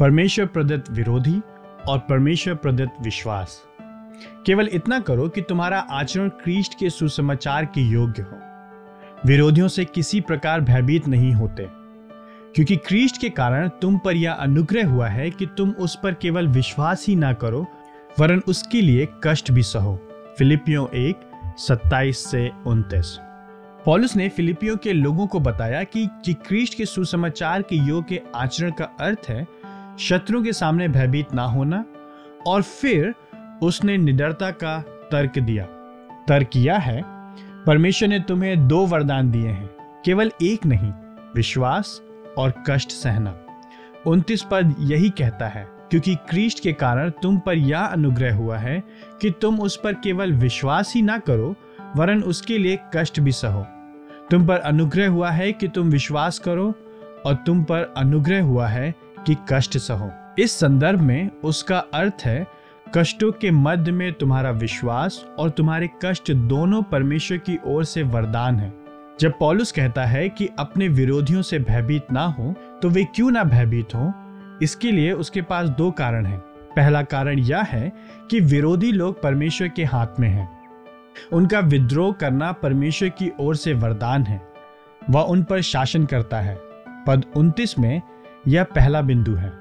परमेश्वर प्रदत्त विरोधी और परमेश्वर प्रदत्त विश्वास। केवल इतना करो कि तुम्हारा आचरण क्रीस्ट के सुसमाचार के योग्य हो। विरोधियों से किसी प्रकार भयभीत नहीं होते क्योंकि क्रीस्ट के कारण तुम पर यह अनुग्रह हुआ है कि तुम उस पर केवल विश्वास ही ना करो वरन उसके लिए कष्ट भी सहो। फिलिपियो एक सत्ताईस से उनतीस। पॉलुस ने फिलिपियो के लोगों को बताया कि, कि क्रीस्ट के सुसमाचार के योग्य आचरण का अर्थ है शत्रुओं के सामने भयभीत ना होना और फिर उसने निडरता का तर्क दिया। तर्क यह है, परमेश्वर ने तुम्हें दो वरदान दिए हैं, केवल एक नहीं, विश्वास और कष्ट सहना। उनतीस पद यही कहता है, क्योंकि क्रीस्ट के कारण तुम पर यह अनुग्रह हुआ है कि तुम उस पर केवल विश्वास ही ना करो, वरन उसके लिए कष्ट भी सहो। तुम पर अनुग्रह हुआ है कि तुम विश्वास करो और तुम पर अनुग्रह हुआ है कि कष्ट सहो। इस संदर्भ में उसका अर्थ है, कष्टों के मध्य में तुम्हारा विश्वास और तुम्हारे कष्ट दोनों परमेश्वर की ओर से वरदान है। जब पॉलुस कहता है कि अपने विरोधियों से भयभीत ना हो तो वे क्यों ना भयभीत हो? इसके लिए उसके पास दो कारण हैं। पहला कारण यह है कि विरोधी लोग परमेश्वर के हाथ में हैं। उनका विद्रोह करना परमेश्वर की ओर से वरदान है। वह उन पर शासन करता है। पद 29 में यह पहला बिंदु है।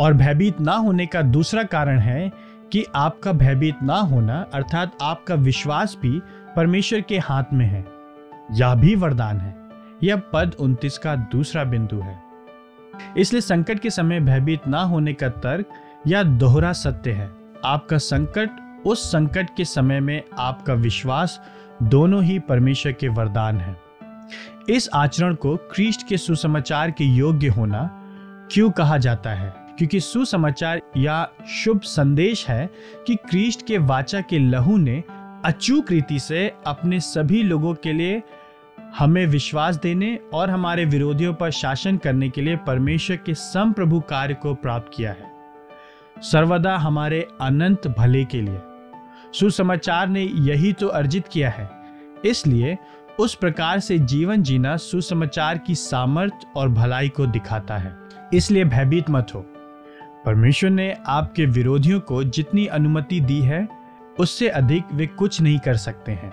और भयभीत ना होने का दूसरा कारण है कि आपका भयभीत ना होना, अर्थात आपका विश्वास भी परमेश्वर के हाथ में है। यह भी वरदान है। यह पद 29 का दूसरा बिंदु है। इसलिए संकट के समय भयभीत ना होने का तर्क या दोहरा सत्य है। आपका संकट, उस संकट के समय में आपका विश्वास दोनों ही परमेश्वर के वरदान है। इस आचरण को क्रिस्ट के सुसमाचार के योग्य होना क्यों कहा जाता है? क्योंकि सुसमाचार या शुभ संदेश है कि क्रिस्ट के वाचा के लहू ने अचूक रीति से अपने सभी लोगों के लिए हमें विश्वास देने और हमारे विरोधियों पर शासन करने के लिए परमेश्वर के सम प्रभु कार्य को प्राप्त किया है। सर्वदा हमारे अनंत भले के लिए। सुसमाचार ने यही तो अर्जित किया है। इसलिए उस प्रकार से जीवन जीना सुसमाचार की सामर्थ्य और भलाई को दिखाता है। इसलिए भयभीत मत हो। परमेश्वर ने आपके विरोधियों को जितनी अनुमति दी है, उससे अधिक वे कुछ नहीं कर सकते हैं।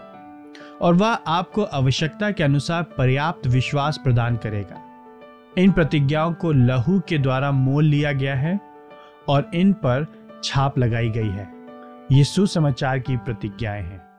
और वह आपको आवश्यकता के अनुसार पर्याप्त विश्वास प्रदान करेगा। इन प्रतिज्ञाओं को लहू के द्वारा मोल लिया गया है और इन पर छाप लगाई गई है। ये सुसमाचार की प्रतिज्ञाएँ हैं।